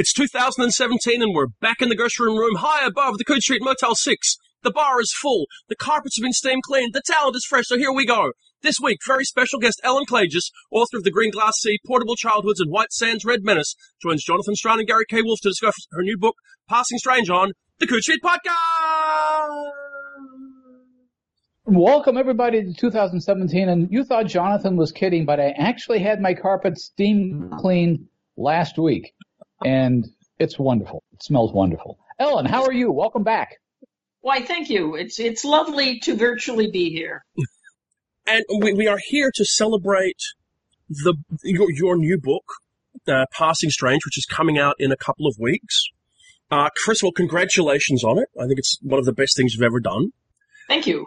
It's 2017 and we're back in the grocery room high above the Coode Street Motel 6. The bar is full. The carpets have been steam cleaned. The talent is fresh. So here we go. This week, very special guest Ellen Klages, author of The Green Glass Sea, Portable Childhoods, and White Sands Red Menace, joins Jonathan Strahan and Gary K. Wolfe to discuss her new book, Passing Strange on the Coode Street Podcast. Welcome everybody to 2017. And you thought Jonathan was kidding, but I actually had my carpet steam cleaned last week, and it's wonderful. It smells wonderful. Ellen, how are you? Welcome back. Why, thank you. It's it's lovely to virtually be here. And we, we are here to celebrate the your, your new book, uh, Passing Strange, which is coming out in a couple of weeks. Uh, first of all, congratulations on it. I think it's one of the best things you've ever done. Thank you.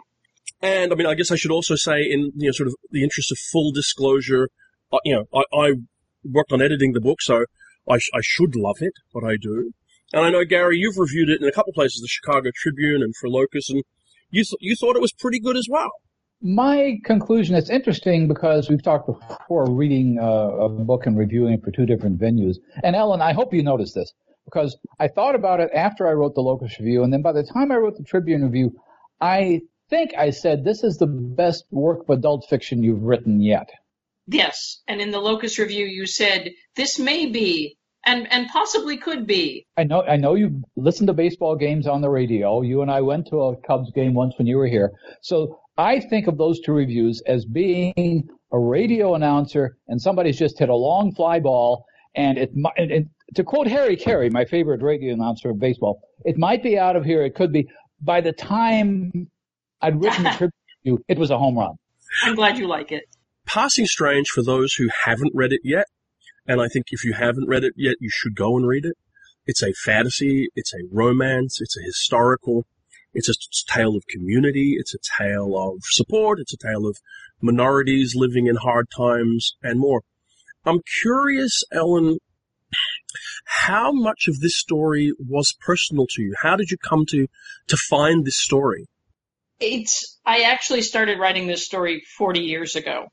And I mean, I guess I should also say, in you know, sort of the interest of full disclosure, uh, you know, I, I, worked on editing the book, so I, sh- I, should love it, but I do. And I know Gary, you've reviewed it in a couple of places, the Chicago Tribune and for Locus, and you th- you thought it was pretty good as well. My conclusion, it's interesting because we've talked before reading uh, a book and reviewing it for two different venues. And Ellen, I hope you noticed this because I thought about it after I wrote the Locus review, and then by the time I wrote the Tribune review, I think I said this is the best work of adult fiction you've written yet. Yes, and in the Locus review, you said this may be and and possibly could be. I know I know you listen to baseball games on the radio. You and I went to a Cubs game once when you were here. So I think of those two reviews as being a radio announcer and somebody's just hit a long fly ball and it, to quote Harry Caray, my favorite radio announcer of baseball, it might be out of here, it could be. By the time I'd written the Tribune, it was a home run. I'm glad you like it. Passing Strange for those who haven't read it yet, and I think if you haven't read it yet, you should go and read it. It's a fantasy, it's a romance, it's a historical, it's a tale of community, it's a tale of support, it's a tale of minorities living in hard times, and more. I'm curious, Ellen, how much of this story was personal to you? How did you come to to find this story? It's I actually started writing this story 40 years ago,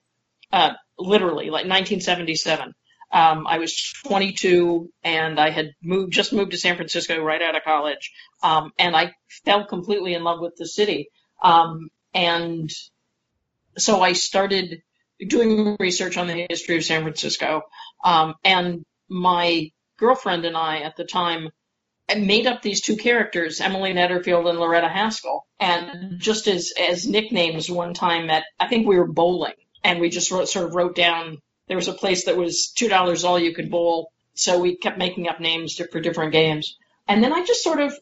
uh, literally like 1977. Um, I was 22 and I had moved, just moved to San Francisco right out of college. Um, and I fell completely in love with the city. Um, and so I started doing research on the history of San Francisco. Um, and my girlfriend and I at the time made up these two characters, Emily Netterfield and Loretta Haskell. And just as, as nicknames one time at, I think we were bowling and we just wrote, sort of wrote down there was a place that was two dollars all you could bowl, so we kept making up names for different games. And then I just sort of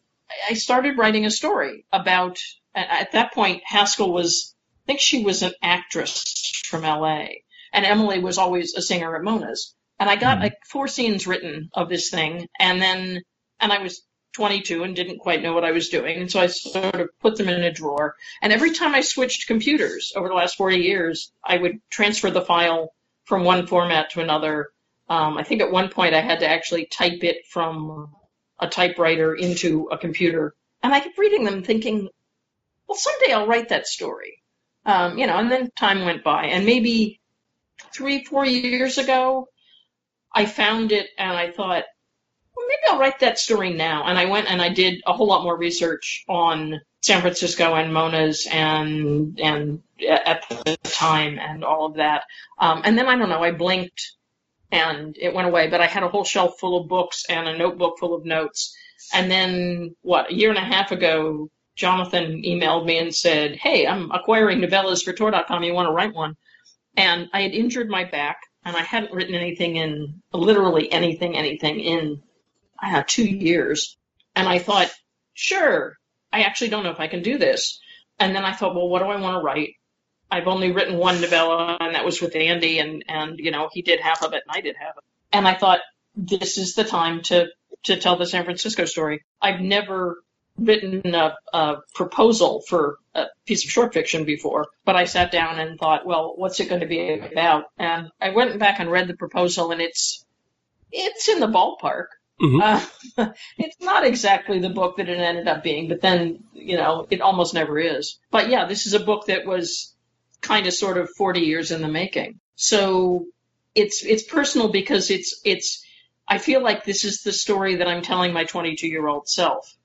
I started writing a story about. At that point, Haskell was I think she was an actress from L.A. and Emily was always a singer at Mona's. And I got mm-hmm. like four scenes written of this thing, and then and I was 22 and didn't quite know what I was doing. And so I sort of put them in a drawer. And every time I switched computers over the last 40 years, I would transfer the file from one format to another. Um, I think at one point I had to actually type it from a typewriter into a computer. And I kept reading them thinking, well, someday I'll write that story. Um, you know, and then time went by. And maybe three, four years ago, I found it and I thought, maybe I'll write that story now. And I went and I did a whole lot more research on San Francisco and Mona's and and at the time and all of that. Um, and then I don't know, I blinked and it went away. But I had a whole shelf full of books and a notebook full of notes. And then what? A year and a half ago, Jonathan emailed me and said, "Hey, I'm acquiring novellas for Tor.com. You want to write one?" And I had injured my back, and I hadn't written anything in literally anything, anything in I know, two years. And I thought, sure, I actually don't know if I can do this. And then I thought, well, what do I want to write? I've only written one novella, and that was with Andy, and and you know he did half of it, and I did half of it. And I thought this is the time to to tell the San Francisco story. I've never written a, a proposal for a piece of short fiction before, but I sat down and thought, well, what's it going to be about? And I went back and read the proposal, and it's it's in the ballpark. Mm-hmm. Uh, it's not exactly the book that it ended up being, but then, you know, it almost never is. But yeah, this is a book that was kind of sort of 40 years in the making. So it's, it's personal because it's, it's, I feel like this is the story that I'm telling my 22 year old self,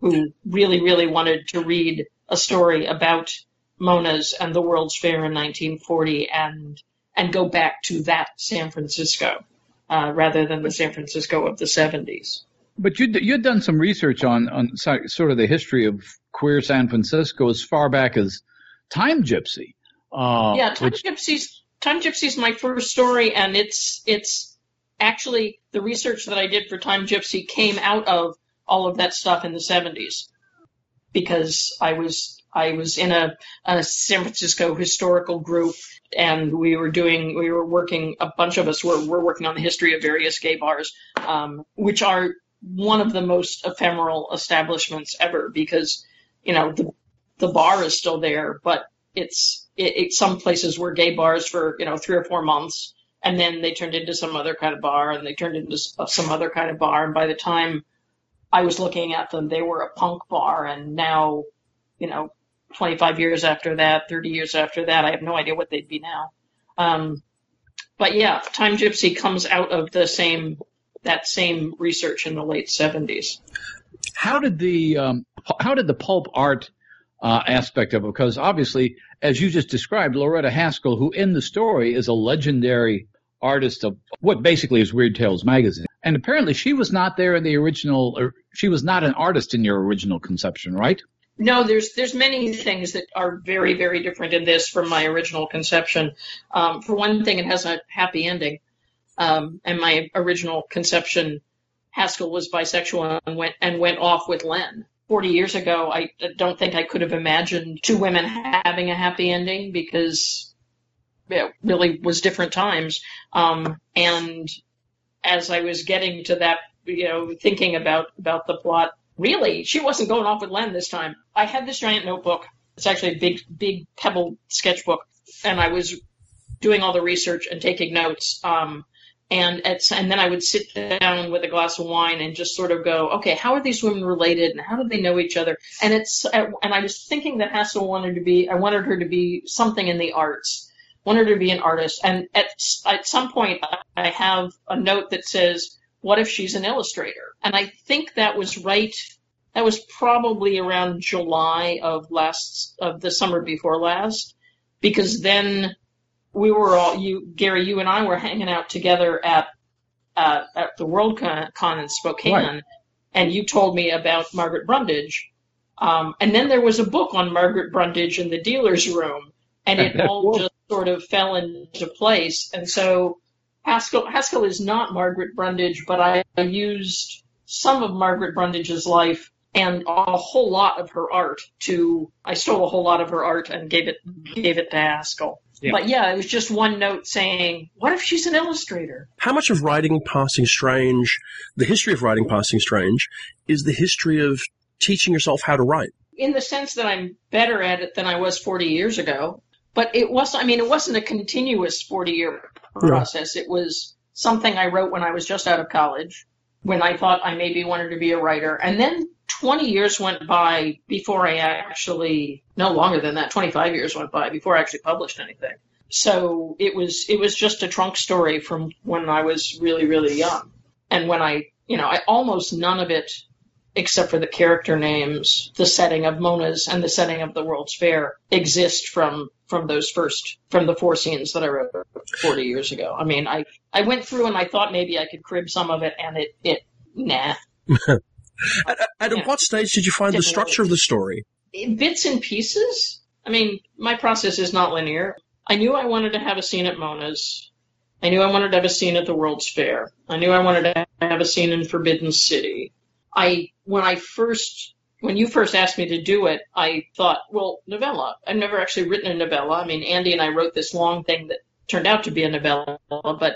who really, really wanted to read a story about Mona's and the World's Fair in 1940 and and go back to that San Francisco uh, rather than the San Francisco of the 70s. But you you'd done some research on on sort of the history of queer San Francisco as far back as Time Gypsy. Uh, yeah, Time which... Gypsy's Time Gypsy's my first story, and it's it's actually the research that I did for Time Gypsy came out of all of that stuff in the 70s because I was I was in a, a San Francisco historical group and we were doing we were working a bunch of us were, were working on the history of various gay bars um, which are one of the most ephemeral establishments ever because you know the the bar is still there but it's it, it, some places were gay bars for you know three or four months and then they turned into some other kind of bar and they turned into some other kind of bar and by the time I was looking at them they were a punk bar and now you know 25 years after that 30 years after that I have no idea what they'd be now um, but yeah Time Gypsy comes out of the same that same research in the late 70s how did the um, how did the pulp art uh, aspect of it because obviously as you just described Loretta Haskell who in the story is a legendary artist of what basically is Weird Tales magazine. And apparently she was not there in the original, or she was not an artist in your original conception, right? No, there's there's many things that are very very different in this from my original conception. Um, for one thing, it has a happy ending, um, and my original conception, Haskell was bisexual and went and went off with Len. Forty years ago, I don't think I could have imagined two women having a happy ending because it really was different times. Um, and as I was getting to that, you know, thinking about, about the plot, really, she wasn't going off with Len this time. I had this giant notebook. It's actually a big, big pebble sketchbook. And I was doing all the research and taking notes. Um, and at, and then I would sit down with a glass of wine and just sort of go, okay, how are these women related and how do they know each other? And it's and I was thinking that Haskell wanted to be, I wanted her to be something in the arts, wanted her to be an artist. And at, at some point, I have a note that says, what if she's an illustrator? And I think that was right. That was probably around July of last, of the summer before last, because then we were all, you, Gary, you and I were hanging out together at, uh, at the Worldcon in Spokane. Right. And you told me about Margaret Brundage. Um, and then there was a book on Margaret Brundage in the dealer's room, and it all just sort of fell into place. And so Haskell, Haskell is not Margaret Brundage, but I used some of Margaret Brundage's life and a whole lot of her art to, I stole a whole lot of her art and gave it, gave it to Haskell. Yeah. But yeah, it was just one note saying, what if she's an illustrator? How much of writing Passing Strange, the history of writing Passing Strange, is the history of teaching yourself how to write? In the sense that I'm better at it than I was 40 years ago but it was I mean it wasn't a continuous 40 year process. Yeah. It was something I wrote when I was just out of college, when I thought I maybe wanted to be a writer, and then 20 years went by before I actually no longer than that 25 years went by before I actually published anything. So it was it was just a trunk story from when I was really really young, and when I you know I almost none of it except for the character names, the setting of Mona's and the setting of the World's Fair exist from from those first from the four scenes that I wrote 40 years ago. I mean, I I went through and I thought maybe I could crib some of it, and it it nah. at, at yeah. what stage did you find the structure of the story? Bits and pieces. I mean, my process is not linear. I knew I wanted to have a scene at Mona's. I knew I wanted to have a scene at the World's Fair. I knew I wanted to have a scene in Forbidden City. I when I first when you first asked me to do it, I thought, well, novella. I've never actually written a novella. I mean, Andy and I wrote this long thing that turned out to be a novella, but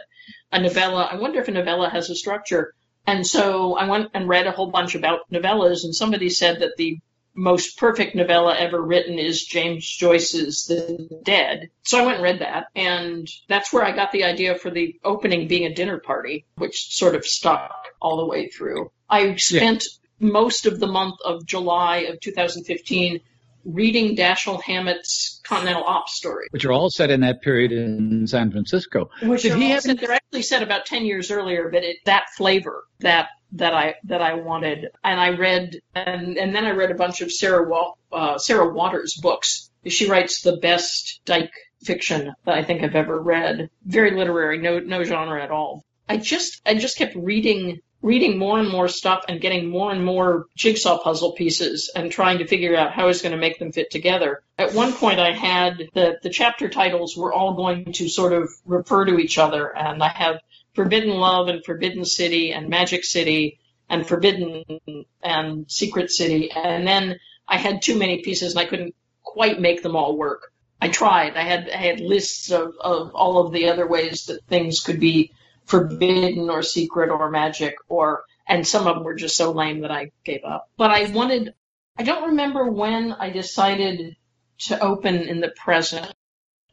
a novella, I wonder if a novella has a structure. And so I went and read a whole bunch about novellas, and somebody said that the most perfect novella ever written is James Joyce's The Dead. So I went and read that, and that's where I got the idea for the opening being a dinner party, which sort of stuck all the way through. I spent yeah most of the month of July of 2015 reading Dashiell Hammett's Continental Ops story. Which are all set in that period in San Francisco. Which Did he have set, they're actually set about 10 years earlier, but it, that flavor, that that I that I wanted, and I read, and and then I read a bunch of Sarah uh, Sarah Waters books. She writes the best dyke fiction that I think I've ever read. Very literary, no no genre at all. I just I just kept reading reading more and more stuff and getting more and more jigsaw puzzle pieces and trying to figure out how I was going to make them fit together. At one point I had the the chapter titles were all going to sort of refer to each other and I have Forbidden Love and Forbidden City and Magic City and Forbidden and Secret City and then I had too many pieces and I couldn't quite make them all work. I tried. I had I had lists of, of all of the other ways that things could be forbidden or secret or magic or and some of them were just so lame that I gave up. But I wanted I don't remember when I decided to open in the present.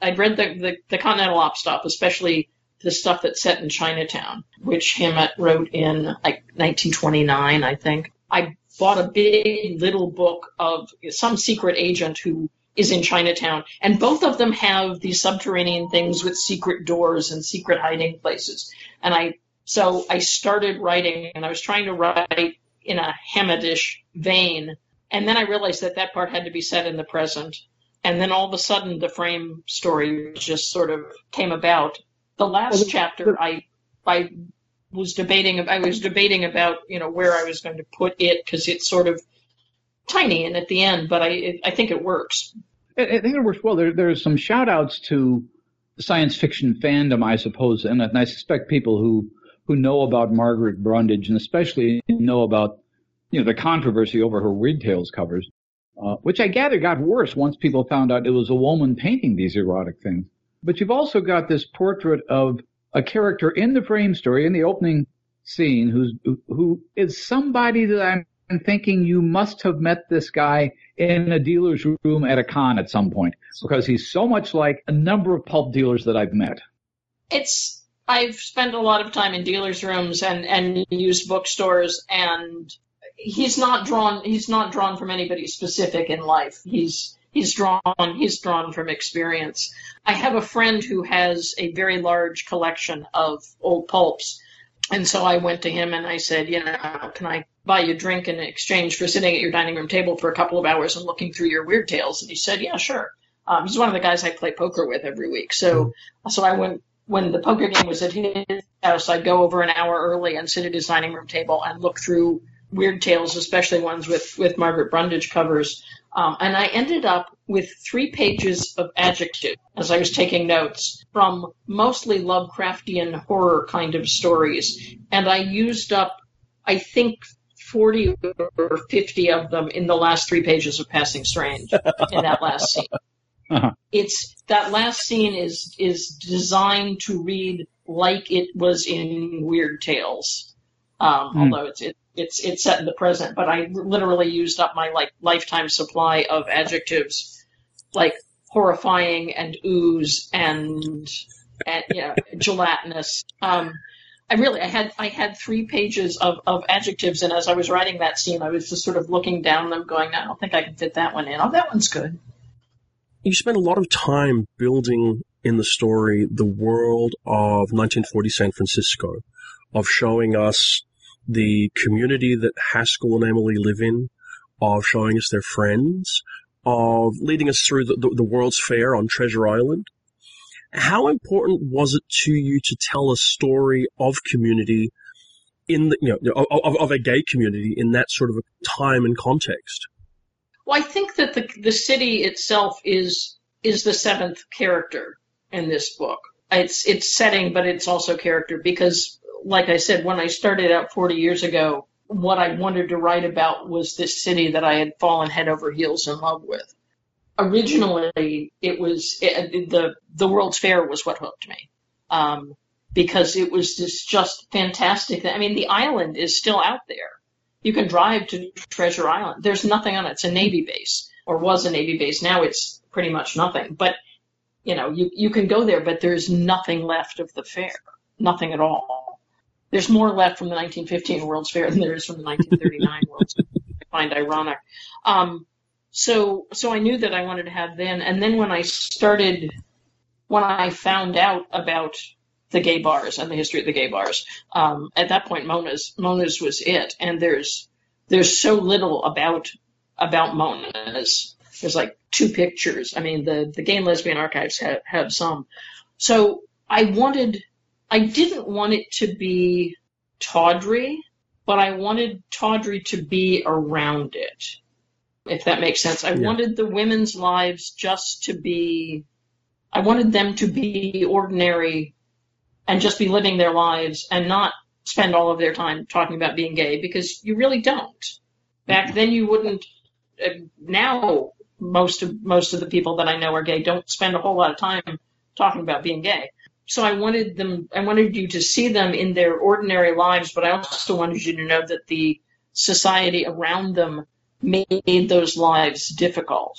I'd read the, the, the Continental Op Stop, especially the stuff that's set in Chinatown, which Hammett wrote in like 1929, I think. I bought a big little book of some secret agent who is in Chinatown. And both of them have these subterranean things with secret doors and secret hiding places. And I, so I started writing and I was trying to write in a Hammettish vein. And then I realized that that part had to be set in the present. And then all of a sudden the frame story just sort of came about. The last well, chapter I, I was debating, I was debating about, you know, where I was going to put it because it sort of tiny and at the end, but I I think it works. I, think it works well. There there's some shout outs to science fiction fandom, I suppose, and, and I suspect people who who know about Margaret Brundage and especially know about you know the controversy over her Weird Tales covers, uh, which I gather got worse once people found out it was a woman painting these erotic things. But you've also got this portrait of a character in the frame story in the opening scene who's who is somebody that I'm I'm thinking you must have met this guy in a dealer's room at a con at some point because he's so much like a number of pulp dealers that I've met. It's I've spent a lot of time in dealers' rooms and and used bookstores, and he's not drawn. He's not drawn from anybody specific in life. He's he's drawn he's drawn from experience. I have a friend who has a very large collection of old pulps, and so I went to him and I said, you know, can I buy you a drink in exchange for sitting at your dining room table for a couple of hours and looking through your weird tales? And he said, yeah, sure. Um, he's one of the guys I play poker with every week. So, so I went, when the poker game was at his house, I'd go over an hour early and sit at his dining room table and look through weird tales, especially ones with, with Margaret Brundage covers. Um, and I ended up with three pages of adjective as I was taking notes from mostly Lovecraftian horror kind of stories. And I used up, I think, 40 or 50 of them in the last three pages of Passing Strange in that last scene. Uh-huh. It's that last scene is is designed to read like it was in Weird Tales, um, mm. although it's it, it's it's set in the present. But I literally used up my like lifetime supply of adjectives, like horrifying and ooze and, and yeah, gelatinous. Um, I really, I had, I had three pages of, of adjectives, and as I was writing that scene, I was just sort of looking down them, going, I don't think I can fit that one in. Oh, that one's good. You spent a lot of time building in the story the world of 1940 San Francisco, of showing us the community that Haskell and Emily live in, of showing us their friends, of leading us through the, the, the World's Fair on Treasure Island, how important was it to you to tell a story of community in the, you know, of, of a gay community in that sort of a time and context? Well, I think that the, the city itself is, is the seventh character in this book. It's, it's setting, but it's also character because, like I said, when I started out 40 years ago, what I wanted to write about was this city that I had fallen head over heels in love with originally it was it, the the World's Fair was what hooked me um, because it was this just fantastic. I mean, the island is still out there. You can drive to Treasure Island. There's nothing on it. It's a Navy base or was a Navy base. Now it's pretty much nothing. But you know, you you can go there, but there's nothing left of the fair. Nothing at all. There's more left from the 1915 World's Fair than there is from the 1939 World's Fair. I find ironic. Um, so so I knew that I wanted to have then, and then when I started, when I found out about the gay bars and the history of the gay bars, um, at that point Mona's Mona's was it, and there's there's so little about about Mona's. There's like two pictures. I mean, the the gay and lesbian archives have have some. So I wanted, I didn't want it to be tawdry, but I wanted tawdry to be around it if that makes sense. I yeah. wanted the women's lives just to be, I wanted them to be ordinary and just be living their lives and not spend all of their time talking about being gay because you really don't. Back then you wouldn't, uh, now most of, most of the people that I know are gay don't spend a whole lot of time talking about being gay. So I wanted them, I wanted you to see them in their ordinary lives, but I also wanted you to know that the society around them made those lives difficult,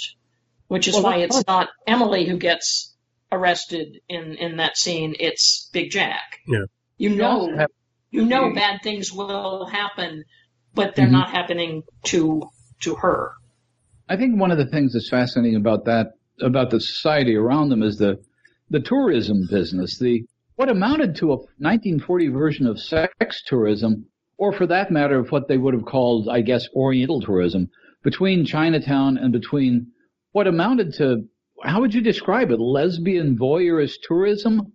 which is well, why it's not Emily who gets arrested in, in that scene. It's Big Jack. Yeah. You know, you know bad things will happen, but they're mm-hmm. not happening to, to her. I think one of the things that's fascinating about that, about the society around them is the, the tourism business, the, what amounted to a 1940 version of sex tourism or for that matter, of what they would have called, I guess, Oriental tourism between Chinatown and between what amounted to, how would you describe it, lesbian voyeurist tourism?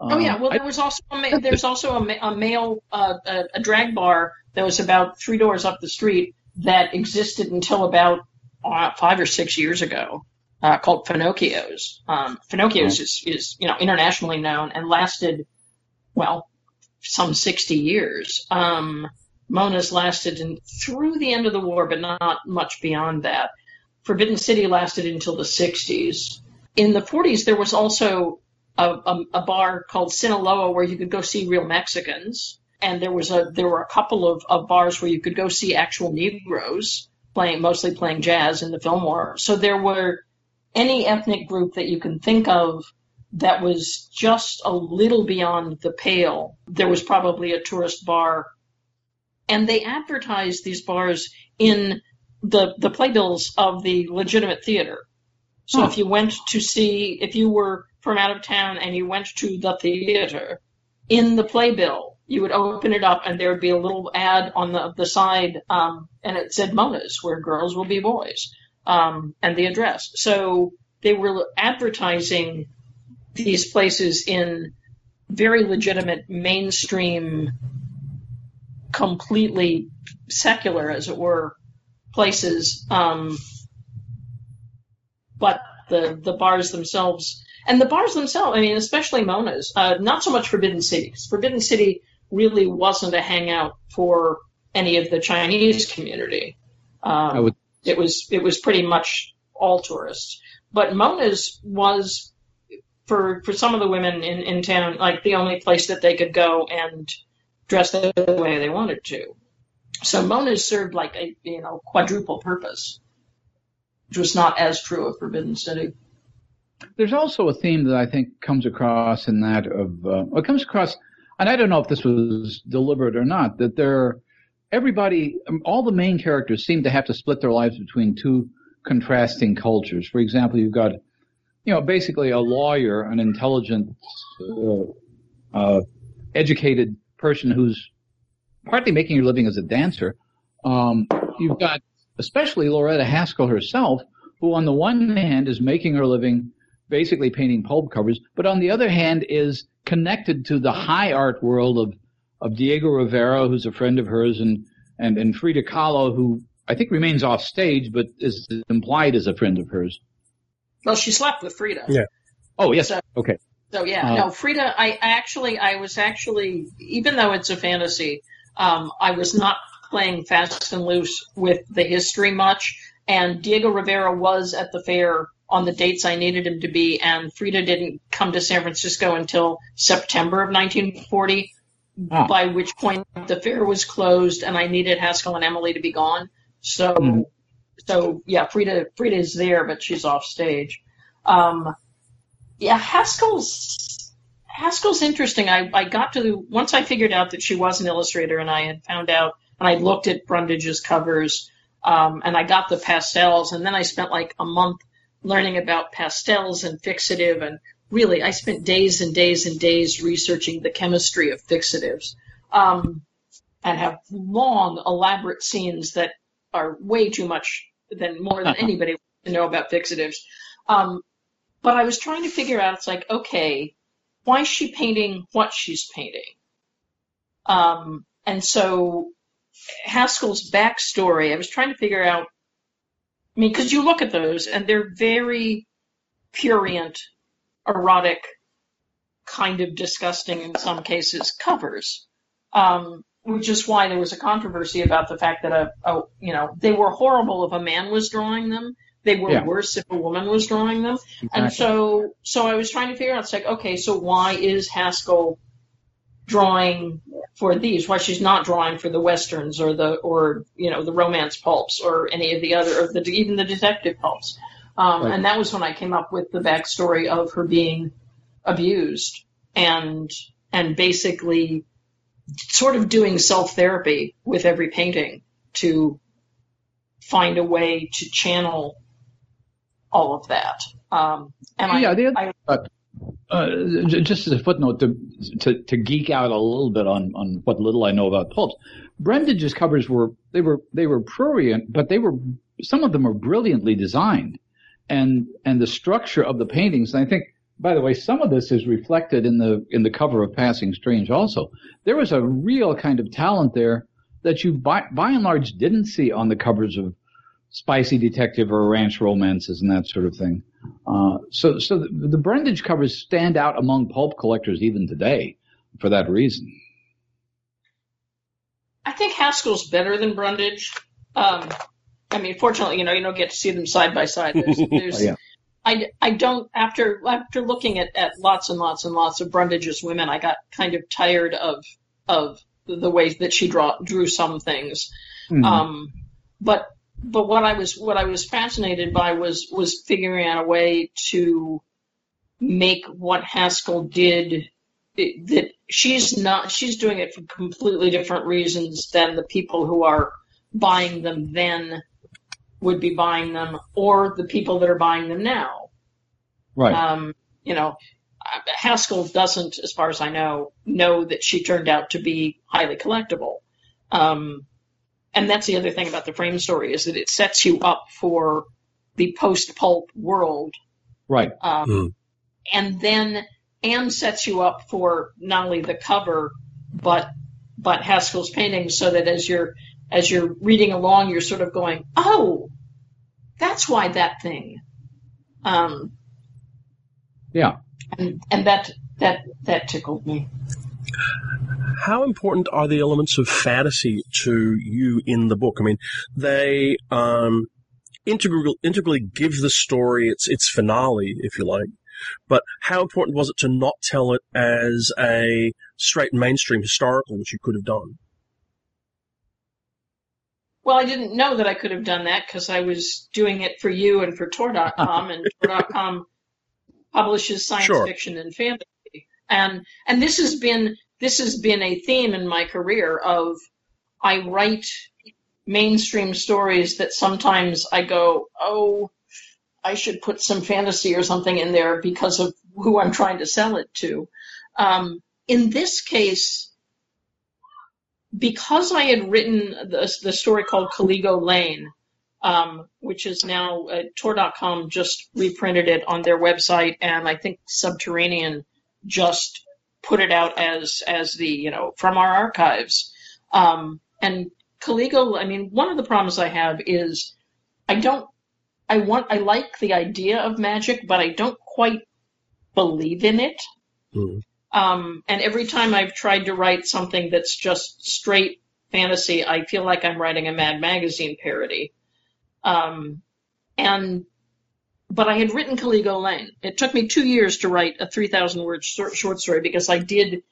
Oh yeah, well there was also a, there's also a, a male uh, a, a, drag bar that was about three doors up the street that existed until about uh, five or six years ago, uh, called Finocchio's. Um, Finocchio's oh. is is you know internationally known and lasted well some 60 years. Um, Mona's lasted in, through the end of the war, but not much beyond that. Forbidden City lasted until the 60s. In the 40s, there was also a, a, a bar called Sinaloa where you could go see real Mexicans, and there was a there were a couple of, of bars where you could go see actual Negroes playing, mostly playing jazz in the Fillmore. So there were any ethnic group that you can think of that was just a little beyond the pale. There was probably a tourist bar. And they advertised these bars in the, the playbills of the legitimate theater. So huh. if you went to see, if you were from out of town and you went to the theater, in the playbill, you would open it up and there would be a little ad on the, the side, um, and it said Mona's, where girls will be boys, um, and the address. So they were advertising these places in very legitimate mainstream, completely secular, as it were, places. Um, but the the bars themselves and the bars themselves, I mean, especially Mona's, uh, not so much Forbidden City. Forbidden City really wasn't a hangout for any of the Chinese community. Um, would... It was it was pretty much all tourists. But Mona's was for for some of the women in in town, like the only place that they could go and dress the way they wanted to. So Mona's served like a you know quadruple purpose, which was not as true of Forbidden City. There's also a theme that I think comes across in that of uh, it comes across, and I don't know if this was deliberate or not. That there, everybody, um, all the main characters seem to have to split their lives between two contrasting cultures. For example, you've got you know, basically a lawyer, an intelligent, uh, uh, educated person who's partly making her living as a dancer. Um, you've got especially Loretta Haskell herself, who on the one hand is making her living basically painting pulp covers, but on the other hand is connected to the high art world of, of Diego Rivera, who's a friend of hers, and, and, and Frida Kahlo, who I think remains off stage, but is implied as a friend of hers. Well, she slept with Frida. Yeah. Oh yes. So, okay. So yeah, uh, no, Frida. I actually, I was actually, even though it's a fantasy, um, I was not playing fast and loose with the history much. And Diego Rivera was at the fair on the dates I needed him to be, and Frida didn't come to San Francisco until September of 1940. Ah. By which point the fair was closed, and I needed Haskell and Emily to be gone. So mm so yeah, Frida Frida is there, but she's off stage. Um, yeah, Haskell's Haskell's interesting. I, I got to the, once I figured out that she was an illustrator, and I had found out, and I looked at Brundage's covers. Um, and I got the pastels, and then I spent like a month learning about pastels and fixative, and really I spent days and days and days researching the chemistry of fixatives, um, and have long, elaborate scenes that are way too much than more than anybody to know about fixatives. Um, but I was trying to figure out, it's like, okay, why is she painting what she's painting? Um, and so Haskell's backstory, I was trying to figure out, I mean, because you look at those and they're very purient, erotic, kind of disgusting in some cases covers. Um, which is why there was a controversy about the fact that a, a, you know they were horrible if a man was drawing them they were yeah. worse if a woman was drawing them exactly. and so so i was trying to figure out it's like okay so why is haskell drawing for these why she's not drawing for the westerns or the or you know the romance pulps or any of the other or the even the detective pulps um, right. and that was when i came up with the backstory of her being abused and and basically sort of doing self therapy with every painting to find a way to channel all of that. Um, and yeah, I, the, I, uh, uh, just as a footnote to, to, to geek out a little bit on on what little I know about pulps, Brundage's covers were they were they were prurient, but they were some of them were brilliantly designed, and and the structure of the paintings. And I think by the way, some of this is reflected in the in the cover of Passing Strange. Also, there was a real kind of talent there that you by by and large didn't see on the covers of spicy detective or ranch romances and that sort of thing. Uh, so so the, the Brundage covers stand out among pulp collectors even today for that reason. I think Haskell's better than Brundage. Um, I mean, fortunately, you know, you don't get to see them side by side. There's, there's yeah. I, I don't after after looking at, at lots and lots and lots of Brundage's women, I got kind of tired of of the ways that she draw drew some things. Mm-hmm. Um, but but what I was what I was fascinated by was was figuring out a way to make what Haskell did it, that she's not she's doing it for completely different reasons than the people who are buying them then would be buying them or the people that are buying them now. Right. Um, you know, Haskell doesn't, as far as I know, know that she turned out to be highly collectible. Um, and that's the other thing about the frame story is that it sets you up for the post pulp world. Right. Um, mm. And then, and sets you up for not only the cover, but, but Haskell's painting so that as you're as you're reading along, you're sort of going, oh, that's why that thing. Um, yeah. And, and that, that, that tickled me. How important are the elements of fantasy to you in the book? I mean, they, um, integral, integrally give the story its, its finale, if you like. But how important was it to not tell it as a straight mainstream historical, which you could have done? Well, I didn't know that I could have done that because I was doing it for you and for Tor.com, and Tor.com publishes science sure. fiction and fantasy. And and this has been this has been a theme in my career of I write mainstream stories that sometimes I go, oh, I should put some fantasy or something in there because of who I'm trying to sell it to. Um, in this case, because I had written the, the story called Caligo Lane, um, which is now uh, Tor.com just reprinted it on their website, and I think Subterranean just put it out as as the you know from our archives. Um, and Caligo, I mean, one of the problems I have is I don't, I want, I like the idea of magic, but I don't quite believe in it. Mm-hmm. Um, and every time I've tried to write something that's just straight fantasy, I feel like I'm writing a Mad Magazine parody. Um, and but I had written Caligo Lane. It took me two years to write a 3,000 word short, short story because I did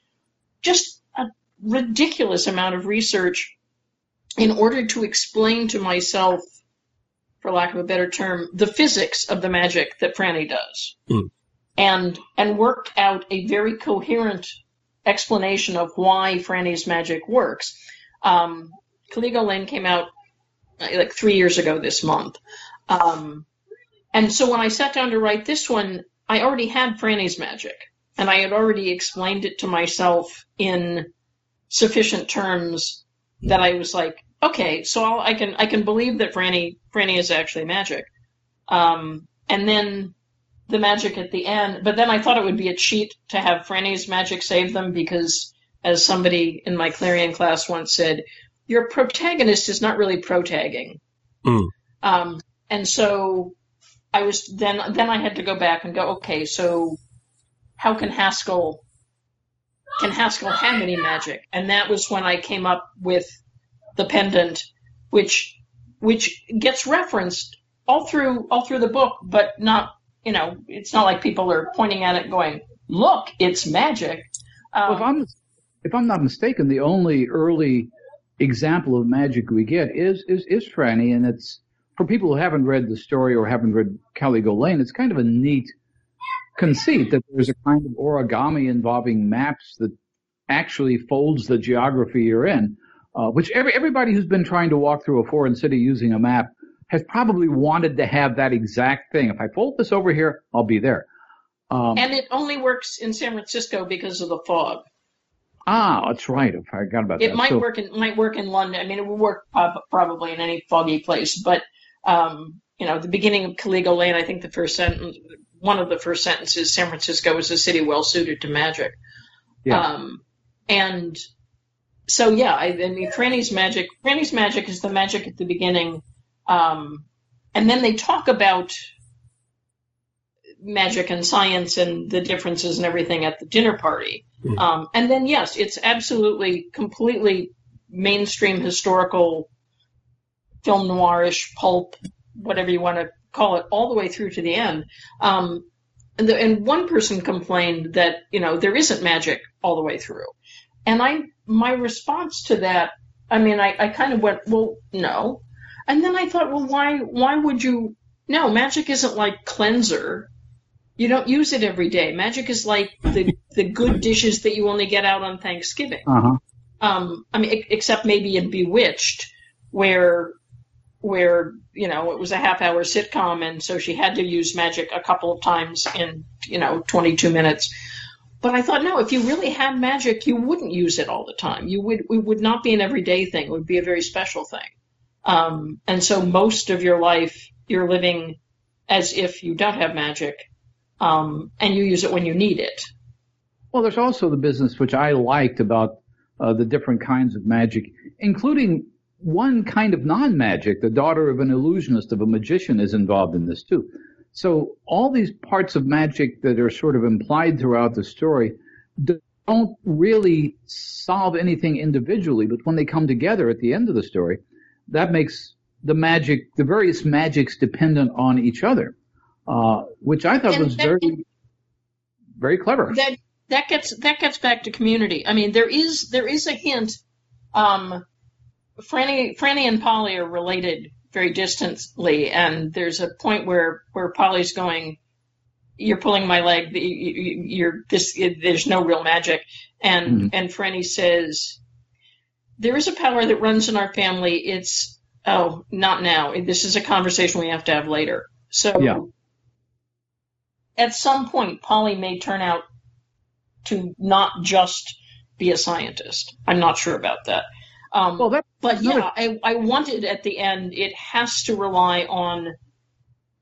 just a ridiculous amount of research in order to explain to myself, for lack of a better term, the physics of the magic that Franny does. Mm and and worked out a very coherent explanation of why Franny's magic works. Um, Caligo Lane came out like three years ago this month. Um, and so when I sat down to write this one, I already had Franny's magic, and I had already explained it to myself in sufficient terms that I was like, okay, so I'll, i can I can believe that Franny Franny is actually magic. Um, and then the magic at the end, but then I thought it would be a cheat to have Franny's magic save them because, as somebody in my Clarion class once said, your protagonist is not really protagging. Mm. Um, and so I was then then I had to go back and go, okay, so how can Haskell can Haskell have any magic? And that was when I came up with the pendant, which which gets referenced all through all through the book, but not you know it's not like people are pointing at it going, look, it's magic. Um, well, if I'm if I'm not mistaken, the only early example of magic we get is is is Franny, and it's for people who haven't read the story or haven't read Caligo Lane, it's kind of a neat conceit that there's a kind of origami involving maps that actually folds the geography you're in, uh, which every, everybody who's been trying to walk through a foreign city using a map has probably wanted to have that exact thing. If I fold this over here, I'll be there. Um, and it only works in San Francisco because of the fog. Ah, that's right. I forgot about it that. It might so, work in might work in London. I mean, it would work probably in any foggy place. But um, you know, the beginning of Caligo Lane, I think the first sentence, one of the first sentences, San Francisco is a city well suited to magic. Yeah. Um, and so yeah, I, I mean, Franny's magic. Franny's magic is the magic at the beginning, um, and then they talk about magic and science and the differences and everything at the dinner party. Mm. Um, and then, yes, it's absolutely, completely mainstream historical, film noirish, pulp, whatever you want to call it, all the way through to the end. Um, and, the, and one person complained that, you know, there isn't magic all the way through. And I, my response to that, I mean, I, I kind of went, well, no. And then I thought, well, why, why would you, no, magic isn't like cleanser you don't use it every day. Magic is like the the good dishes that you only get out on Thanksgiving. Uh-huh. Um, I mean, except maybe in Bewitched, where where you know it was a half hour sitcom, and so she had to use magic a couple of times in you know 22 minutes. But I thought, no, if you really had magic, you wouldn't use it all the time. You would it would not be an everyday thing. It would be a very special thing. Um, and so most of your life, you're living as if you don't have magic um, and you use it when you need it. Well, there's also the business which I liked about uh, the different kinds of magic, including one kind of non-magic. The daughter of an illusionist, of a magician, is involved in this too. So all these parts of magic that are sort of implied throughout the story don't really solve anything individually, but when they come together at the end of the story, that makes the magic, the various magics dependent on each other. Uh, which I thought and was that, very, very clever. That that gets that gets back to community. I mean, there is there is a hint. Um, Franny Franny and Polly are related very distantly, and there's a point where where Polly's going, "You're pulling my leg. You're this. There's no real magic." And mm-hmm. and Franny says, "There is a power that runs in our family. It's oh, not now. This is a conversation we have to have later." So yeah at some point, Polly may turn out to not just be a scientist. I'm not sure about that. Um, well, that, but yeah, I, I wanted at the end, it has to rely on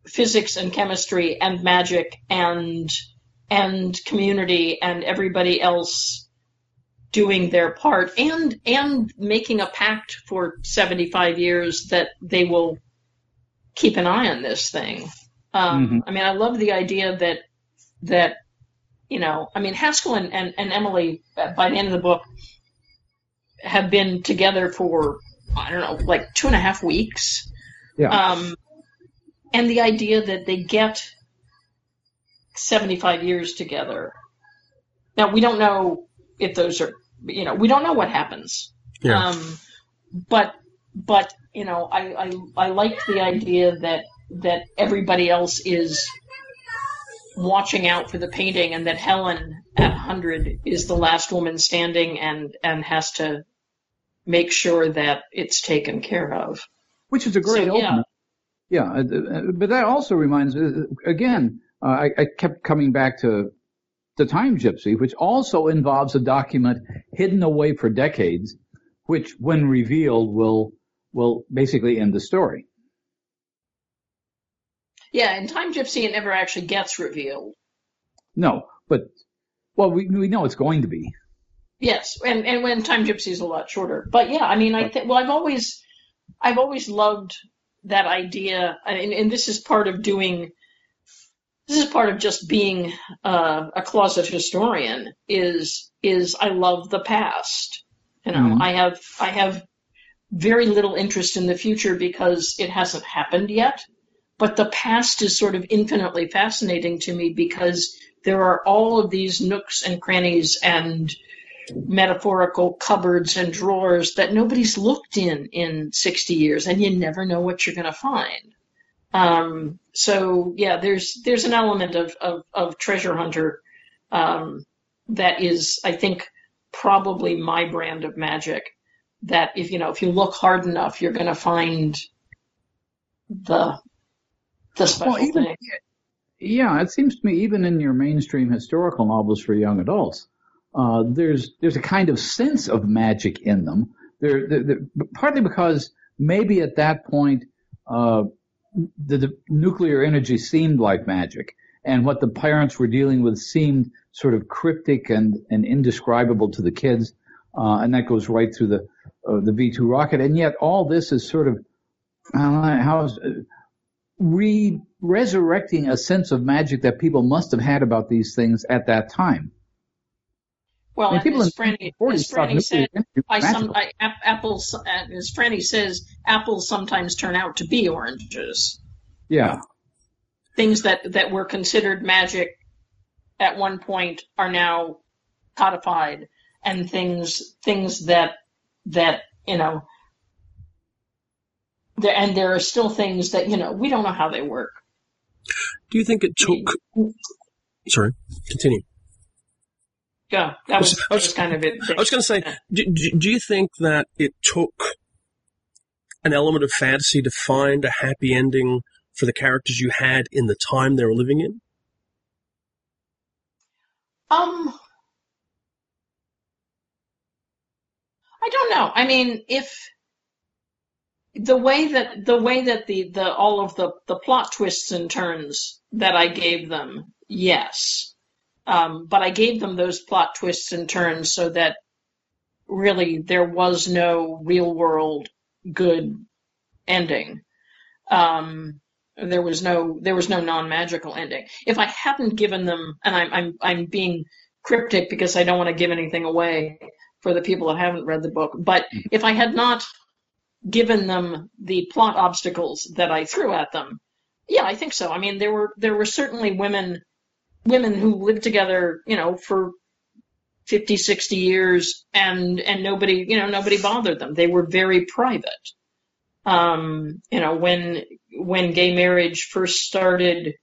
physics and chemistry and magic and and community and everybody else doing their part and and making a pact for 75 years that they will keep an eye on this thing um, mm-hmm. I mean, I love the idea that that you know, I mean, Haskell and, and, and Emily uh, by the end of the book have been together for I don't know, like two and a half weeks. Yeah. Um, and the idea that they get 75 years together. Now we don't know if those are, you know, we don't know what happens. Yeah. Um, but but you know, I I I liked the idea that that everybody else is watching out for the painting and that Helen at 100 is the last woman standing and, and has to make sure that it's taken care of. which is a great So, yeah. Yeah, uh, uh, but that also reminds me again. Uh, I, I kept coming back to the Time Gypsy, which also involves a document hidden away for decades, which, when revealed, will will basically end the story. Yeah, in Time Gypsy, it never actually gets revealed. No, but well, we we know it's going to be. Yes, and and when Time Gypsy is a lot shorter, but yeah, I mean, I think well, I've always, I've always loved that idea, and, and this is part of doing. This is part of just being uh, a closet historian. Is is I love the past. You know, Mhm. I have I have very little interest in the future because it hasn't happened yet. But the past is sort of infinitely fascinating to me because there are all of these nooks and crannies and metaphorical cupboards and drawers that nobody's looked in in 60 years and you never know what you're going to find. Um, so yeah, there's, there's an element of, of, of treasure hunter, um, that is, I think, probably my brand of magic that if, you know, if you look hard enough, you're going to find the, the special Well, even thing. yeah, it seems to me even in your mainstream historical novels for young adults, uh, there's there's a kind of sense of magic in them. They're, they're, they're- partly because maybe at that point uh, the, the nuclear energy seemed like magic, and what the parents were dealing with seemed sort of cryptic and, and indescribable to the kids, uh, and that goes right through the uh, the V2 rocket. And yet all this is sort of uh, re resurrecting a sense of magic that people must have had about these things at that time. Well, I and people as in Franny, the 40s as thought Franny said, nuclear energy was I some. I, ap- apples, uh, as Franny says, apples sometimes turn out to be oranges. yeah, Things that that were considered magic at one point are now codified, and things things that that you know. There, and there are still things that you know we don't know how they work. Do you think it took? Sorry, continue. Yeah, that was, I was- was kind of it. I was going to say, do, do do you think that it took an element of fantasy to find a happy ending for the characters you had in the time they were living in? Um, I don't know. I mean, if the way that the way that the the all of the the plot twists and turns that I gave them, yes. Um, but I gave them those plot twists and turns so that really there was no real world good ending. Um, there was no there was no non magical ending. If I hadn't given them, and I'm I'm I'm being cryptic because I don't want to give anything away for the people that haven't read the book, but if I had not given them the plot obstacles that I threw at them, yeah, I think so. I mean, there were there were certainly women women who lived together, you know, for 50, 60 years and and nobody, you know, nobody bothered them. They were very private. Um, you know, when when gay marriage first started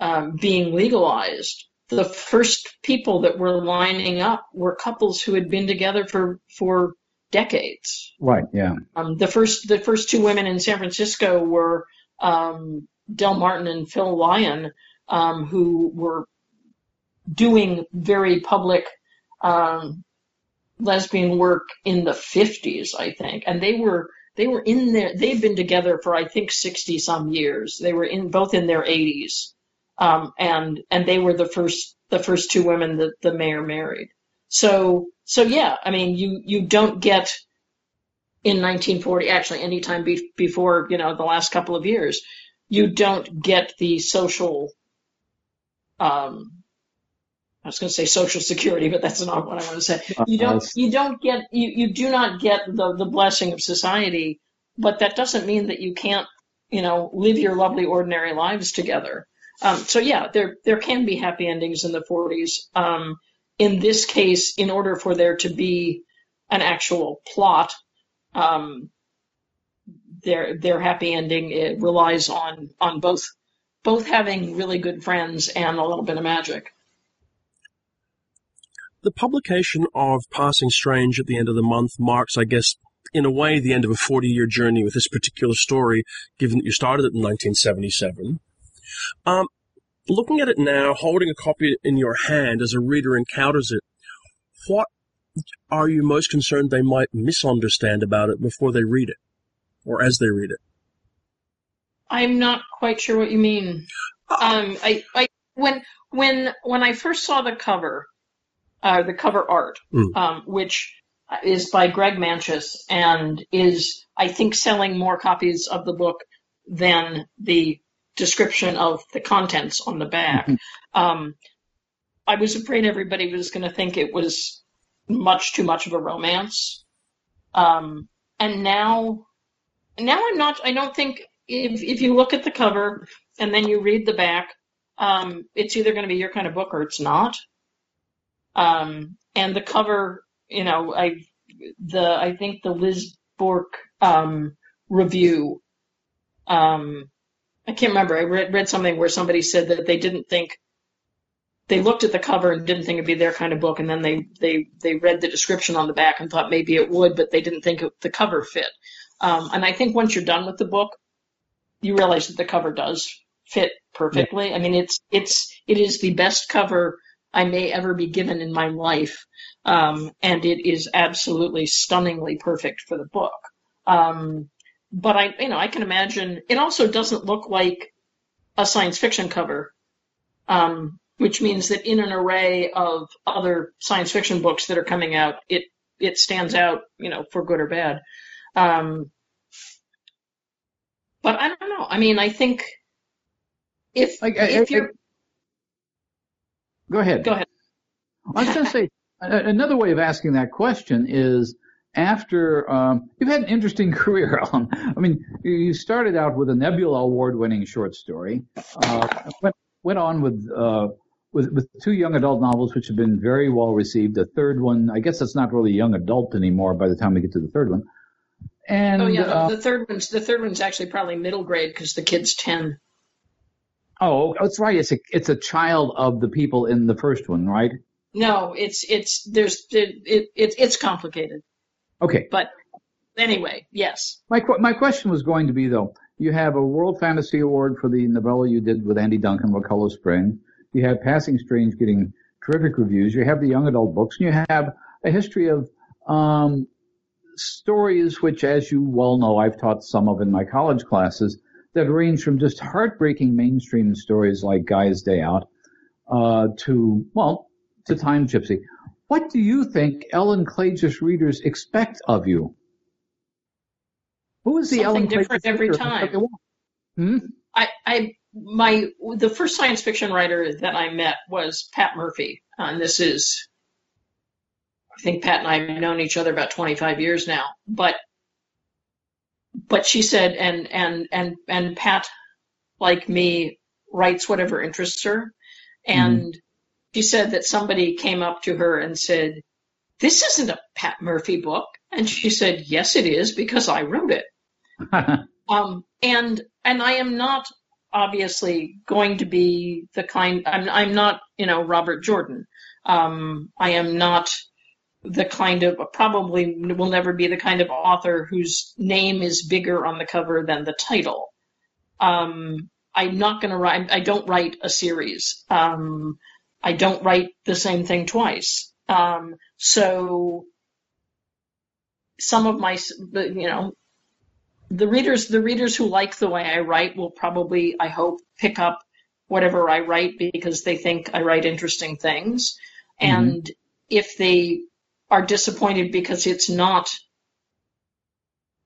um, being legalized, the first people that were lining up were couples who had been together for for decades. right, yeah, Um, the first the first two women in San Francisco were um, Del Martin and Phil Lyon, um, who were doing very public um, lesbian work in the 50s, I think, and they were they were in there. They'd been together for I think 60 some years. They were in both in their 80s, um, and and they were the first the first two women that the mayor married. So so yeah, I mean you you don't get in 1940, actually anytime be, before, you know, the last couple of years, you don't get the social, um, I was going to say social security, but that's not what I want to say. You don't, Uh, you don't get, you, you do not get the, the blessing of society, but that doesn't mean that you can't, you know, live your lovely ordinary lives together. Um, so yeah, there, there can be happy endings in the 40s. Um, in this case, in order for there to be an actual plot, um, their their happy ending it relies on on both both having really good friends and a little bit of magic. The publication of Passing Strange at the end of the month marks, I guess, in a way, the end of a 40 year journey with this particular story, given that you started it in 1977. Um, looking at it now, holding a copy in your hand as a reader encounters it, what are you most concerned they might misunderstand about it before they read it or as they read it? I'm not quite sure what you mean. Um, I, I, when, when, when I first saw the cover, uh, the cover art, mm. um, which is by Greg Manchess and is, I think, selling more copies of the book than the description of the contents on the back. Mm-hmm. Um, I was afraid everybody was going to think it was much too much of a romance. Um, and now, now I'm not, I don't think if, if you look at the cover and then you read the back, um, it's either going to be your kind of book or it's not. Um, and the cover, you know, I, the, I think the Liz Bourke um, review, um, I can't remember. I read, read something where somebody said that they didn't think they looked at the cover and didn't think it'd be their kind of book, and then they they they read the description on the back and thought maybe it would, but they didn't think it, the cover fit. Um, and I think once you're done with the book, you realize that the cover does fit perfectly. Yeah. I mean, it's it's it is the best cover I may ever be given in my life, um, and it is absolutely stunningly perfect for the book. Um, but I, you know, I can imagine it also doesn't look like a science fiction cover, um, which means that in an array of other science fiction books that are coming out, it it stands out, you know, for good or bad. Um, but I don't know. I mean, I think if like, if I, you're, I, go ahead. Go ahead. I was going to say another way of asking that question is after um, you've had an interesting career, Ellen. I mean, you started out with a Nebula Award-winning short story, uh, went, went on with, uh, with with two young adult novels, which have been very well received. The third one, I guess, that's not really young adult anymore by the time we get to the third one. And oh yeah, the, uh, the third one's the third one's actually probably middle grade because the kid's ten. Oh, that's right. It's a it's a child of the people in the first one, right? No, it's it's there's it, it, it it's complicated. Okay. But anyway, yes. My my question was going to be though, you have a World Fantasy Award for the novella you did with Andy Duncan, Wakulla Spring. You have Passing Strange getting terrific reviews. You have the young adult books, and you have a history of um, stories which, as you well know, I've taught some of in my college classes that range from just heartbreaking mainstream stories like Guy's Day Out uh, to well to Time Gypsy. What do you think Ellen Klages readers expect of you? Who is the Something Ellen different every time. Hmm? I, I, my, the first science fiction writer that I met was Pat Murphy, and this is, I think Pat and I have known each other about 25 years now, but, but she said, and, and, and, and Pat, like me, writes whatever interests her, and mm-hmm she said that somebody came up to her and said, This isn't a Pat Murphy book. And she said, Yes, it is because I wrote it. um, and and I am not obviously going to be the kind I'm I'm not, you know, Robert Jordan. Um, I am not the kind of probably will never be the kind of author whose name is bigger on the cover than the title. Um, I'm not going to write. I don't write a series. Um, I don't write the same thing twice. Um, so some of my, you know, the readers, the readers who like the way I write will probably, I hope, pick up whatever I write because they think I write interesting things. Mm-hmm. And if they are disappointed because it's not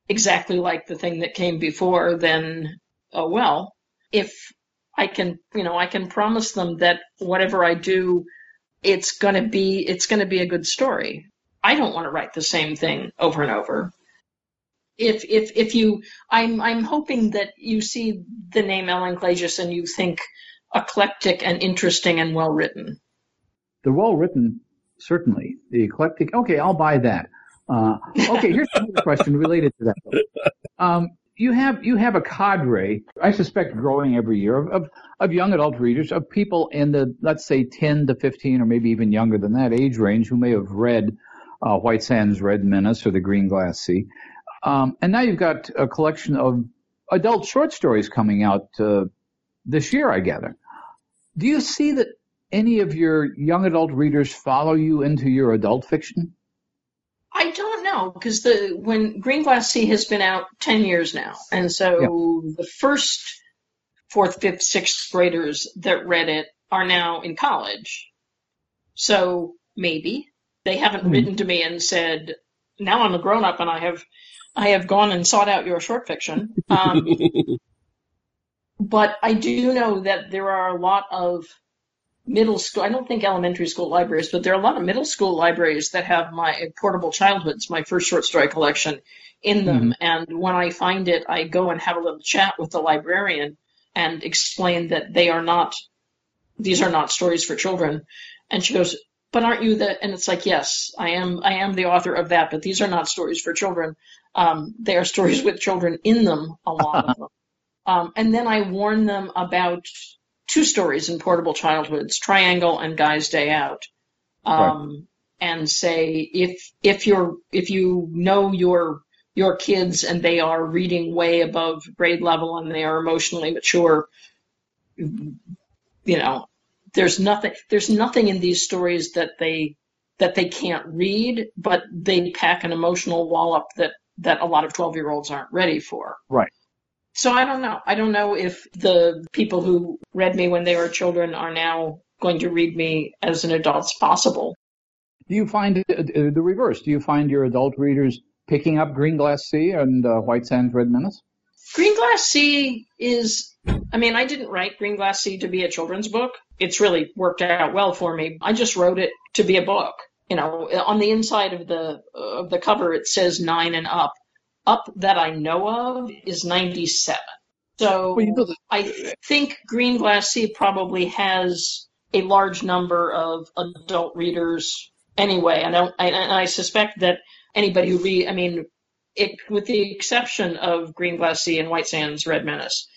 exactly like the thing that came before, then oh well. If I can, you know, I can promise them that whatever I do, it's going to be, it's going to be a good story. I don't want to write the same thing over and over. If, if, if you, I'm, I'm hoping that you see the name Ellen Klages and you think eclectic and interesting and well written. The well written, certainly. The eclectic, okay, I'll buy that. Uh, okay, here's another question related to that. Um, you have you have a cadre, I suspect, growing every year of, of, of young adult readers, of people in the let's say 10 to 15, or maybe even younger than that age range, who may have read uh, White Sands Red Menace or The Green Glass Sea. Um, and now you've got a collection of adult short stories coming out uh, this year, I gather. Do you see that any of your young adult readers follow you into your adult fiction? I don't know because the when Green Glass Sea has been out ten years now, and so yeah. the first fourth, fifth, sixth graders that read it are now in college. So maybe they haven't mm. written to me and said, "Now I'm a grown up and I have I have gone and sought out your short fiction." Um, but I do know that there are a lot of middle school. I don't think elementary school libraries, but there are a lot of middle school libraries that have my portable childhoods, my first short story collection in them. Mm-hmm. And when I find it, I go and have a little chat with the librarian and explain that they are not, these are not stories for children. And she goes, but aren't you the, and it's like, yes, I am, I am the author of that, but these are not stories for children. Um, they are stories with children in them, a lot of them. Um, and then I warn them about two stories in Portable Childhoods, Triangle and Guy's Day Out. Um, right. and say if if you're if you know your your kids and they are reading way above grade level and they are emotionally mature, you know, there's nothing there's nothing in these stories that they that they can't read, but they pack an emotional wallop that that a lot of 12 year olds aren't ready for. Right. So I don't know. I don't know if the people who read me when they were children are now going to read me as an adult as possible. Do you find uh, the reverse? Do you find your adult readers picking up Green Glass Sea and uh, White Sands Red Menace? Green Glass Sea is, I mean, I didn't write Green Glass Sea to be a children's book. It's really worked out well for me. I just wrote it to be a book. You know, on the inside of the of the cover it says nine and up up that I know of is 97. So well, I think Green Glass Sea probably has a large number of adult readers anyway. And I, and I suspect that anybody who read, I mean, it, with the exception of Green Glass Sea and White Sands Red Menace,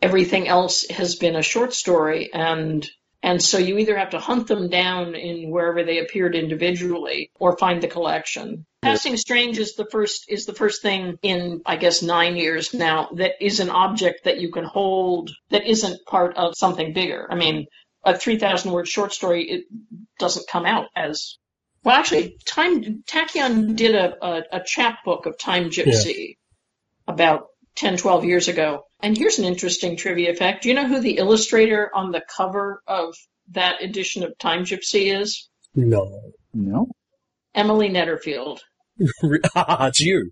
everything else has been a short story and and so you either have to hunt them down in wherever they appeared individually or find the collection. Passing Strange is the first is the first thing in I guess 9 years now that is an object that you can hold that isn't part of something bigger. I mean, a 3000 word short story it doesn't come out as well actually time Tachyon did a a, a chapbook of Time Gypsy yeah. about 10 12 years ago and here's an interesting trivia fact. Do you know who the illustrator on the cover of that edition of Time Gypsy is? No. No. Emily Netterfield. ah, it's you.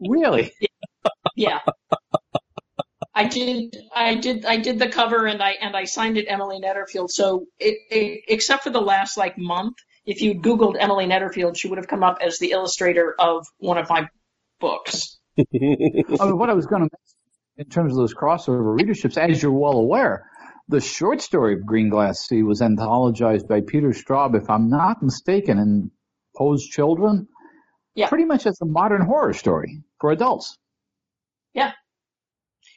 Really? Yeah. I did. I did. I did the cover, and I and I signed it Emily Netterfield. So, it, it, except for the last like month, if you Googled Emily Netterfield, she would have come up as the illustrator of one of my books. oh, what I was going to in terms of those crossover readerships, as you're well aware, the short story of Green Glass Sea was anthologized by Peter Straub, if I'm not mistaken, in Poe's Children. Yeah. Pretty much as a modern horror story for adults. Yeah.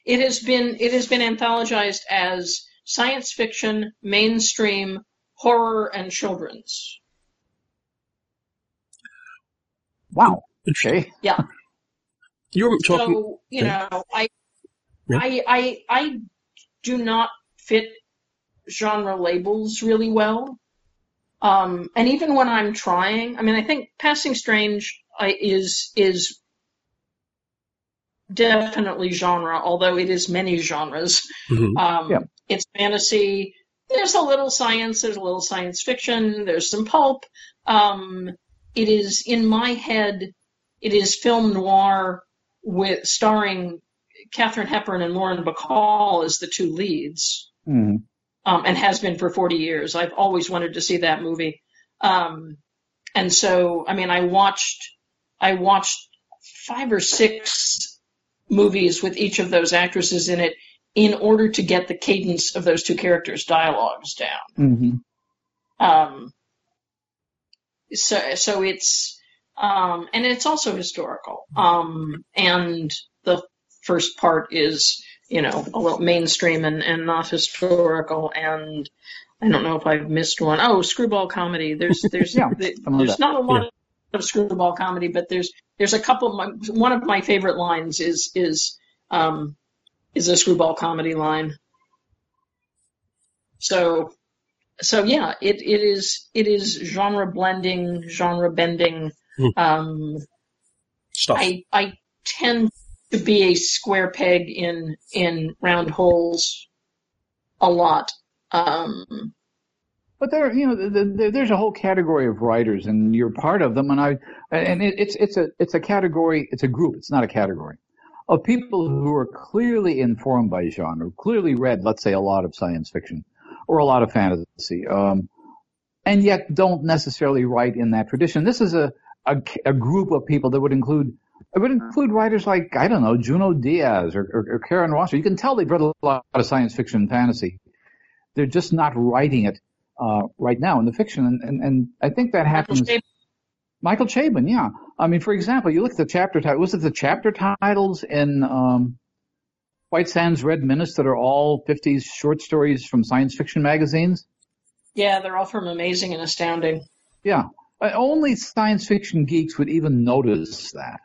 It has been it has been anthologized as science fiction, mainstream, horror, and children's. Wow. Okay. Yeah. You're talking. So, you know, I yeah. I, I, I do not fit genre labels really well. Um, and even when I'm trying, I mean, I think Passing Strange is is definitely genre, although it is many genres. Mm-hmm. Um, yeah. It's fantasy. There's a little science. There's a little science fiction. There's some pulp. Um, it is in my head. It is film noir with starring Katharine Hepburn and Lauren Bacall as the two leads, mm. um, and has been for 40 years. I've always wanted to see that movie. Um, and so, I mean, I watched, I watched five or six movies with each of those actresses in it in order to get the cadence of those two characters' dialogues down. Mm-hmm. Um, so, so it's, um, and it's also historical. Um, and the first part is, you know, a little mainstream and, and not historical. And I don't know if I've missed one. Oh, screwball comedy. There's, there's, yeah, there's not a lot. Yeah. Of, screwball comedy, but there's there's a couple. Of my, one of my favorite lines is is um, is a screwball comedy line. So so yeah, it, it is it is genre blending, genre bending. Hmm. Um, Stuff. I I tend to be a square peg in in round holes a lot. Um, But there, you know, the, the, there's a whole category of writers, and you're part of them. And I, and it, it's it's a it's a category, it's a group, it's not a category of people who are clearly informed by genre, clearly read, let's say, a lot of science fiction or a lot of fantasy, um, and yet don't necessarily write in that tradition. This is a, a a group of people that would include. It would include writers like, I don't know, Junot Diaz or, or, or Karen Russell. You can tell they've read a lot of science fiction and fantasy. They're just not writing it uh, right now in the fiction, and, and, and I think that happens. Michael Michael Chabon, yeah. I mean, for example, you look at the chapter title. Was it the chapter titles in um, White Sands Red Menace that are all 50s short stories from science fiction magazines? yeah, they're all from Amazing and Astounding. Yeah. Uh, Only science fiction geeks would even notice that.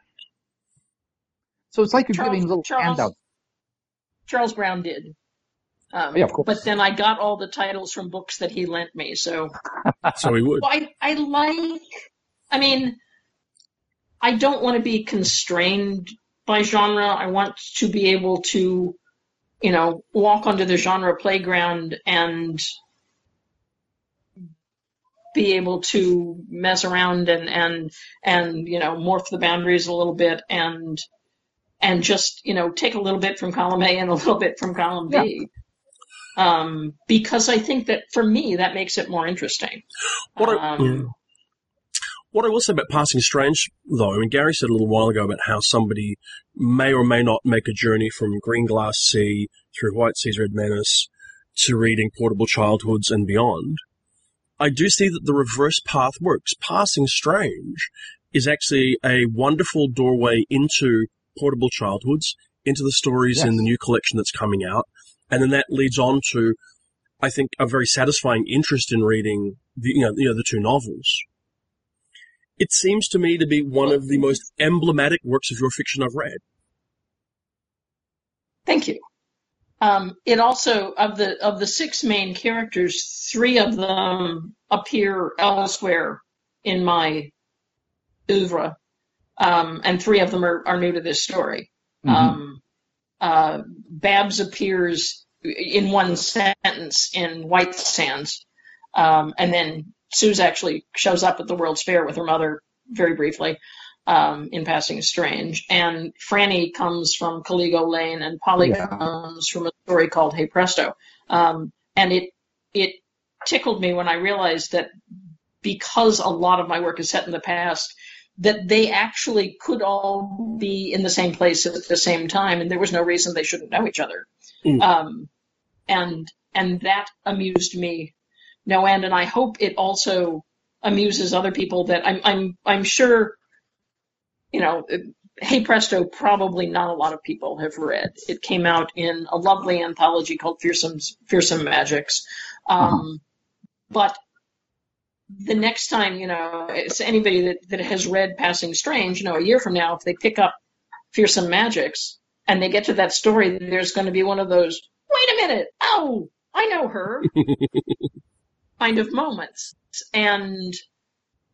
So it's like you're Charles- giving little Charles- handouts. Charles Brown did. Um, Yeah, of course. But then I got all the titles from books that he lent me. So so he would. well, I I like. I mean, I don't want to be constrained by genre. I want to be able to, you know, walk onto the genre playground and be able to mess around and and and you know morph the boundaries a little bit and and just you know take a little bit from column A and a little bit from column B. Um, because I think that for me that makes it more interesting. What I, Um, yeah. What I will say about Passing Strange, though, I mean, Gary said a little while ago about how somebody may or may not make a journey from Green Glass Sea through White Sands Red Menace to reading Portable Childhoods and beyond. I do see that the reverse path works. Passing Strange is actually a wonderful doorway into Portable Childhoods, into the stories Yes. in the new collection that's coming out, and then that leads on to, I think, a very satisfying interest in reading the you know, you know the two novels. It seems to me to be one of the most emblematic works of your fiction I've read. Thank you. Um, it also of the of the six main characters, three of them appear elsewhere in my oeuvre, um, and three of them are, are new to this story. Mhm. Um, uh, Babs appears in one sentence in White Sands, um, and then Suze actually shows up at the World's Fair with her mother very briefly um, in Passing Strange. And Franny comes from Caligo Lane, and Polly Yeah. comes from a story called Hey Presto. Um, and it it tickled me when I realized that because a lot of my work is set in the past, that they actually could all be in the same place at the same time, and there was no reason they shouldn't know each other. Mm. Um, and and that amused me no end, and I hope it also amuses other people that I'm I'm I'm sure, you know, Hey Presto probably not a lot of people have read. It came out in a lovely anthology called Fearsome Fearsome Magics, um, but the next time, you know, it's anybody that, that has read Passing Strange, you know, a year from now, if they pick up Fearsome Magics and they get to that story, there's going to be one of those, wait a minute, oh, I know her kind of moments. And,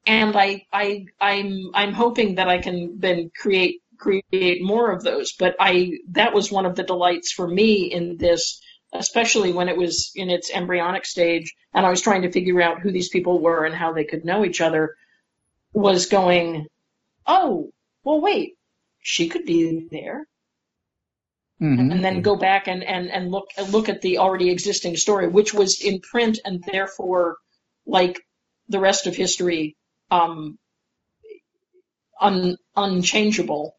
and I, I, I'm, I'm hoping that I can then create, create more of those. But I, that was one of the delights for me in this, especially when it was in its embryonic stage and I was trying to figure out who these people were and how they could know each other, was going, oh, well, wait, she could be there. Mhm. And then go back and, and, and look look at the already existing story, which was in print and therefore, like the rest of history, um, un, unchangeable.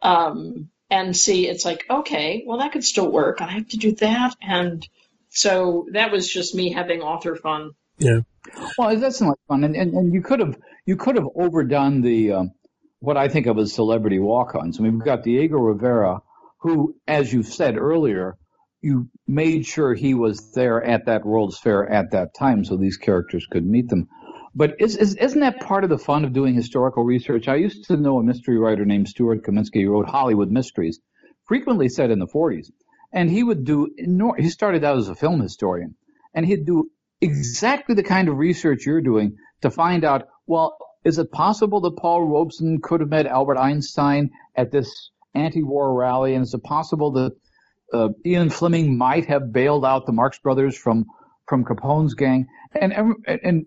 Um, and see, it's like, okay, well, that could still work. I have to do that. And so that was just me having author fun. Yeah. Well, that's not like fun, and, and and you could have you could have overdone the um, what I think of as celebrity walk-ons. I mean, we've got Diego Rivera, who, as you said earlier, you made sure he was there at that World's Fair at that time, so these characters could meet them. But is, is, isn't that part of the fun of doing historical research? I used to know a mystery writer named Stuart Kaminsky who wrote Hollywood Mysteries, frequently set in the 40s. And he would do, he started out as a film historian, and he'd do exactly the kind of research you're doing to find out, well, is it possible that Paul Robeson could have met Albert Einstein at this anti-war rally? And is it possible that uh, Ian Fleming might have bailed out the Marx brothers from from Capone's gang? And and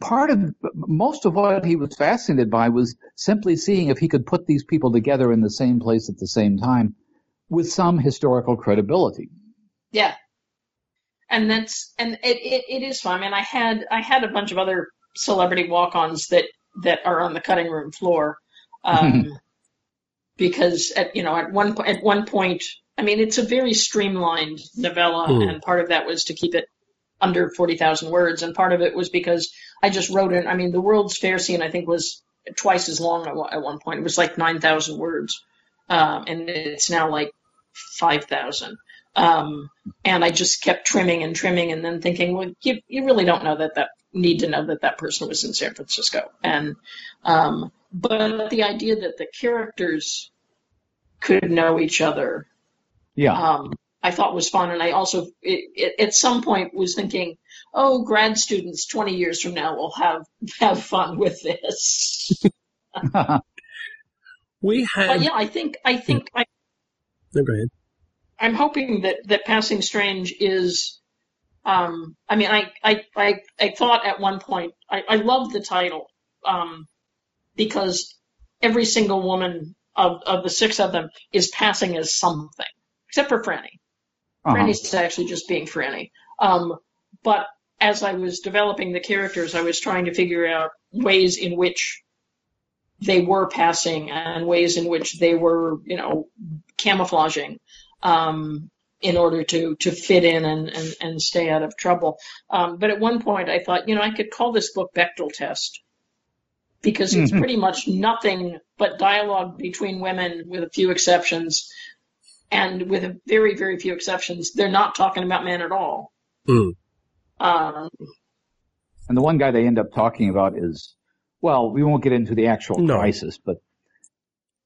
part of most of what he was fascinated by was simply seeing if he could put these people together in the same place at the same time with some historical credibility. Yeah. And that's and it, it, it is fun. I mean I had I had a bunch of other celebrity walk-ons that that are on the cutting room floor. Um, because at you know at one at one point, I mean it's a very streamlined novella, mm. and part of that was to keep it under forty thousand words, and part of it was because I just wrote it. I mean, the World's Fair scene I think was twice as long at one point. It was like nine thousand words, um, and it's now like five thousand. Um, and I just kept trimming and trimming, and then thinking, well, you you really don't know that that need to know that that person was in San Francisco. And um, but the idea that the characters could know each other, yeah, um, I thought was fun. And I also it, it, at some point was thinking, oh, grad students twenty years from now will have have fun with this. we have. but yeah, I think I think I. No, go ahead. I'm hoping that that Passing Strange is um, I mean, I, I, I, I thought at one point, I, I love the title, um, because every single woman of, of the six of them is passing as something, except for Franny. Uh-huh. Franny's actually just being Franny. Um, but as I was developing the characters, I was trying to figure out ways in which they were passing and ways in which they were, you know, camouflaging. Um, in order to to fit in and and, and stay out of trouble. Um, but at one point, I thought, you know, I could call this book Bechdel Test because it's mm-hmm. pretty much nothing but dialogue between women, with a few exceptions, and with a very very few exceptions, they're not talking about men at all. Mm. Um, and the one guy they end up talking about is, well, we won't get into the actual no. crisis, but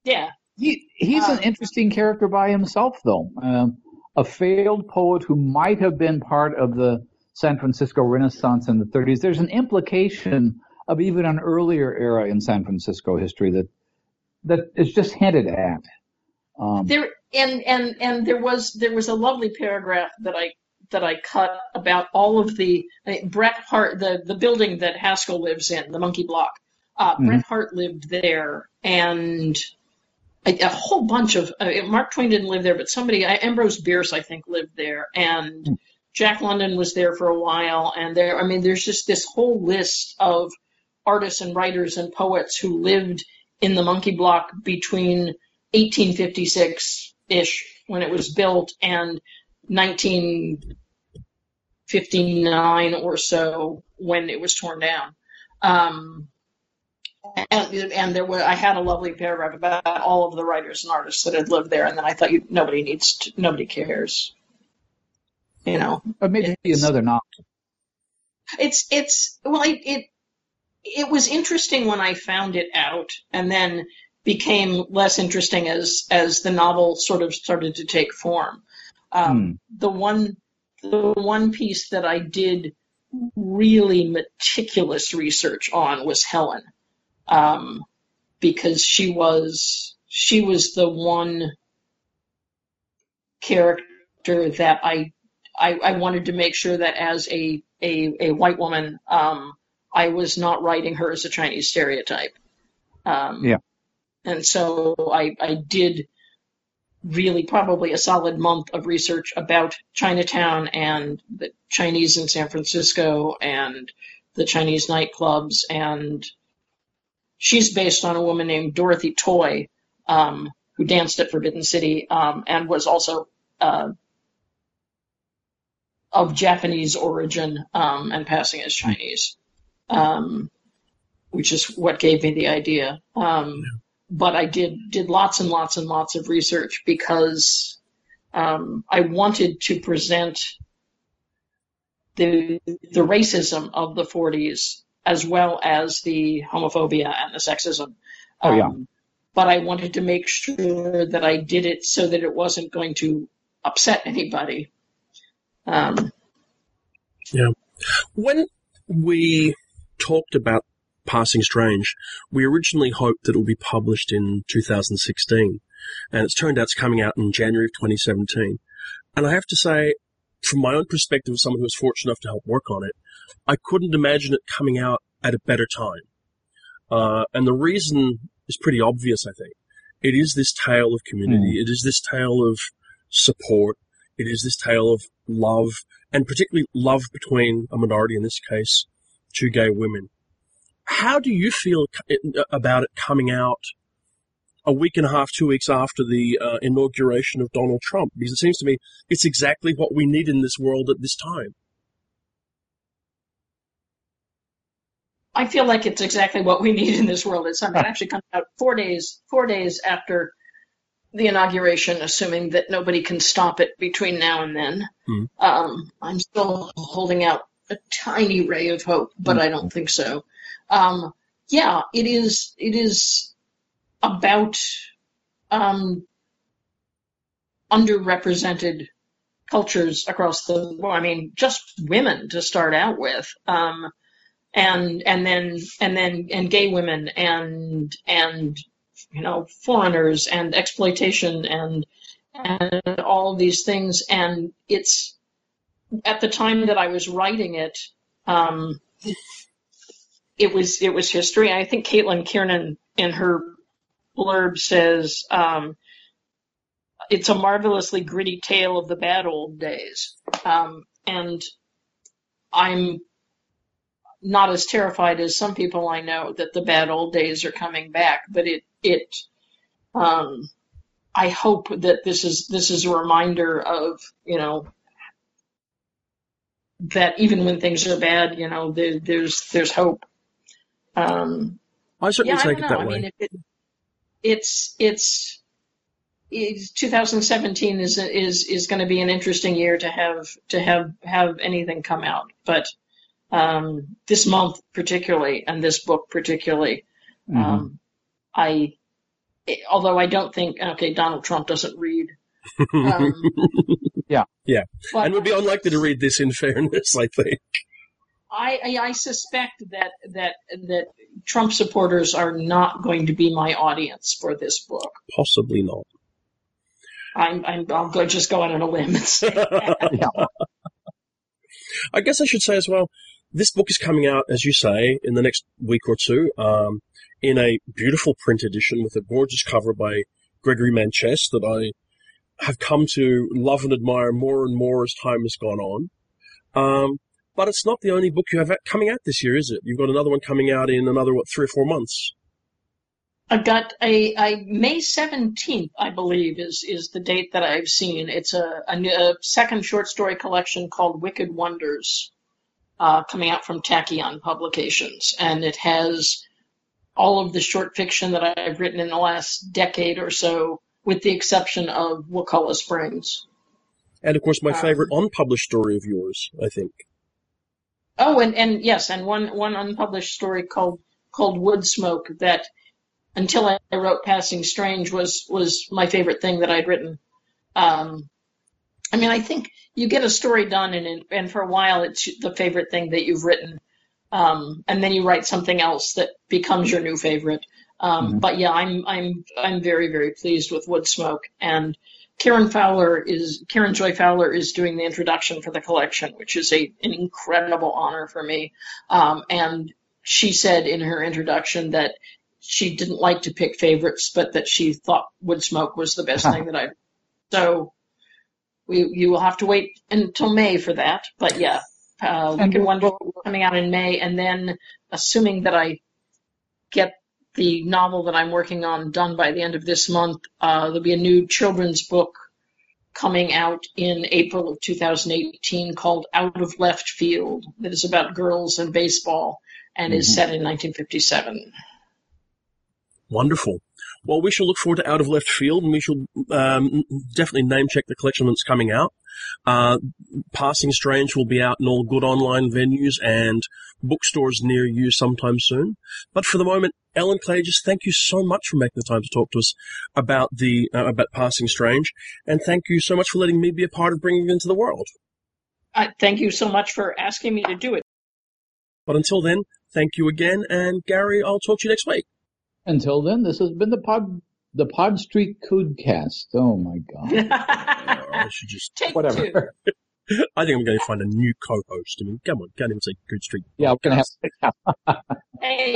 yeah, he he's an uh, interesting character by himself, though. Um, a failed poet who might have been part of the San Francisco Renaissance in the 30s. There's an implication of even an earlier era in San Francisco history that that is just hinted at. Um, there and and and there was there was a lovely paragraph that I that I cut about all of the I mean, Bret Harte the the building that Haskell lives in the Monkey Block. Uh, mm-hmm. Bret Harte lived there, and a, a whole bunch of uh, Mark Twain didn't live there, but somebody Ambrose Bierce I think lived there, and hmm. Jack London was there for a while, and there I mean there's just this whole list of artists and writers and poets who lived in the Monkey Block between 1856 ish when it was built and 1959 or so when it was torn down. Um, and, and there were I had a lovely paragraph about all of the writers and artists that had lived there, and then I thought you, nobody needs to, nobody cares, you know. Or maybe another novel. It's it's well it, it it was interesting when I found it out, and then became less interesting as as the novel sort of started to take form. Um, hmm. The one the one piece that I did really meticulous research on was Helen um, because she was she was the one character that I, I, I wanted to make sure that as a a, a white woman, um, I was not writing her as a Chinese stereotype. Um, yeah. And so I, I did really probably a solid month of research about Chinatown and the Chinese in San Francisco and the Chinese nightclubs and she's based on a woman named Dorothy Toy, um, who danced at Forbidden City um, and was also uh, of Japanese origin um, and passing as Chinese, um, which is what gave me the idea. Um, yeah. But I did did lots and lots and lots of research because um, I wanted to present the the racism of the 40s as well as the homophobia and the sexism. Oh, yeah. Um, but I wanted to make sure that I did it so that it wasn't going to upset anybody. Um, Yeah. When we talked about Passing Strange, we originally hoped that it would be published in 2016, and it's turned out it's coming out in January of 2017. And I have to say, from my own perspective, as someone who was fortunate enough to help work on it, I couldn't imagine it coming out at a better time. Uh, and the reason is pretty obvious, I think. It is this tale of community. It is this tale of support. It is this tale of love, and particularly love between a minority, in this case, two gay women. How do you feel about it coming out a week and a half, two weeks after the uh, inauguration of Donald Trump? Because it seems to me it's exactly what we need in this world at this time. I feel like it's exactly what we need in this world. It's something that actually comes out four days, four days after the inauguration, assuming that nobody can stop it between now and then. Hmm. Um, I'm still holding out a tiny ray of hope, but I don't think so. Um, yeah, it is. It is about um, underrepresented cultures across the world. I mean, just women to start out with. Um, and and then and then and gay women and and you know foreigners and exploitation and and all these things and it's at the time that I was writing it um, it was it was history. I think Caitlin Kiernan in her blurb says um, it's a marvelously gritty tale of the bad old days. Um, and I'm not as terrified as some people I know that the bad old days are coming back, but it it um, I hope that this is this is a reminder of you know that even when things are bad, you know there, there's there's hope. Um, I certainly yeah, I take don't it know. that I way. mean, it, it's it's it's 2017 is is is going to be an interesting year to have to have have anything come out, but um, this month particularly and this book particularly, Mhm. um, I although I don't think okay Donald Trump doesn't read. Um, Yeah. Yeah. but and would be unlikely to read this in fairness, I think. I, I I suspect that that that Trump supporters are not going to be my audience for this book. Possibly not. I'm I'm I'll go just go out on a limb and say that. I guess I should say as well, this book is coming out, as you say, in the next week or two, um, in a beautiful print edition with a gorgeous cover by Gregory Manchess that I have come to love and admire more and more as time has gone on. Um, but it's not the only book you have coming out this year, is it? You've got another one coming out in another, what, three or four months? I've got a, a May 17th, I believe, is is the date that I've seen. It's a, a, a second short story collection called Wicked Wonders, uh, coming out from Tachyon Publications, and it has all of the short fiction that I've written in the last decade or so, with the exception of Wakulla Springs. And of course, my Um, favorite unpublished story of yours, I think. Oh, and, and yes, and one, one unpublished story called called Wood Smoke that until I wrote Passing Strange was was my favorite thing that I'd written. Um, I mean, I think you get a story done, and and for a while it's the favorite thing that you've written, um, and then you write something else that becomes your new favorite. Um, Mhm. But yeah, I'm I'm I'm very very pleased with Wood Smoke, and Karen Fowler is Karen Joy Fowler is doing the introduction for the collection, which is a an incredible honor for me. Um, and she said in her introduction that she didn't like to pick favorites, but that she thought Woodsmoke was the best thing that I. So we you will have to wait until May for that. But yeah, uh, Wicked we'll- coming out in May, and then assuming that I get the novel that I'm working on done by the end of this month, uh, there'll be a new children's book coming out in April of 2018 called Out of Left Field that is about girls and baseball and Mhm. is set in 1957. Wonderful. Well, we shall look forward to Out of Left Field, and we shall um, definitely name check the collection that's coming out. Uh, Passing Strange will be out in all good online venues and bookstores near you sometime soon. But for the moment, Ellen Klages, just thank you so much for making the time to talk to us about the uh, about Passing Strange, and thank you so much for letting me be a part of bringing it into the world. Uh, thank you so much for asking me to do it. But until then, thank you again, and Gary, I'll talk to you next week. Until then, this has been the Pod the Pod Street Coodcast. Oh my god! I should just Take Whatever. two. I think I'm going to find a new co-host. I mean, come on, can't even say Coode Street. Yeah, we're gonna have. Hey,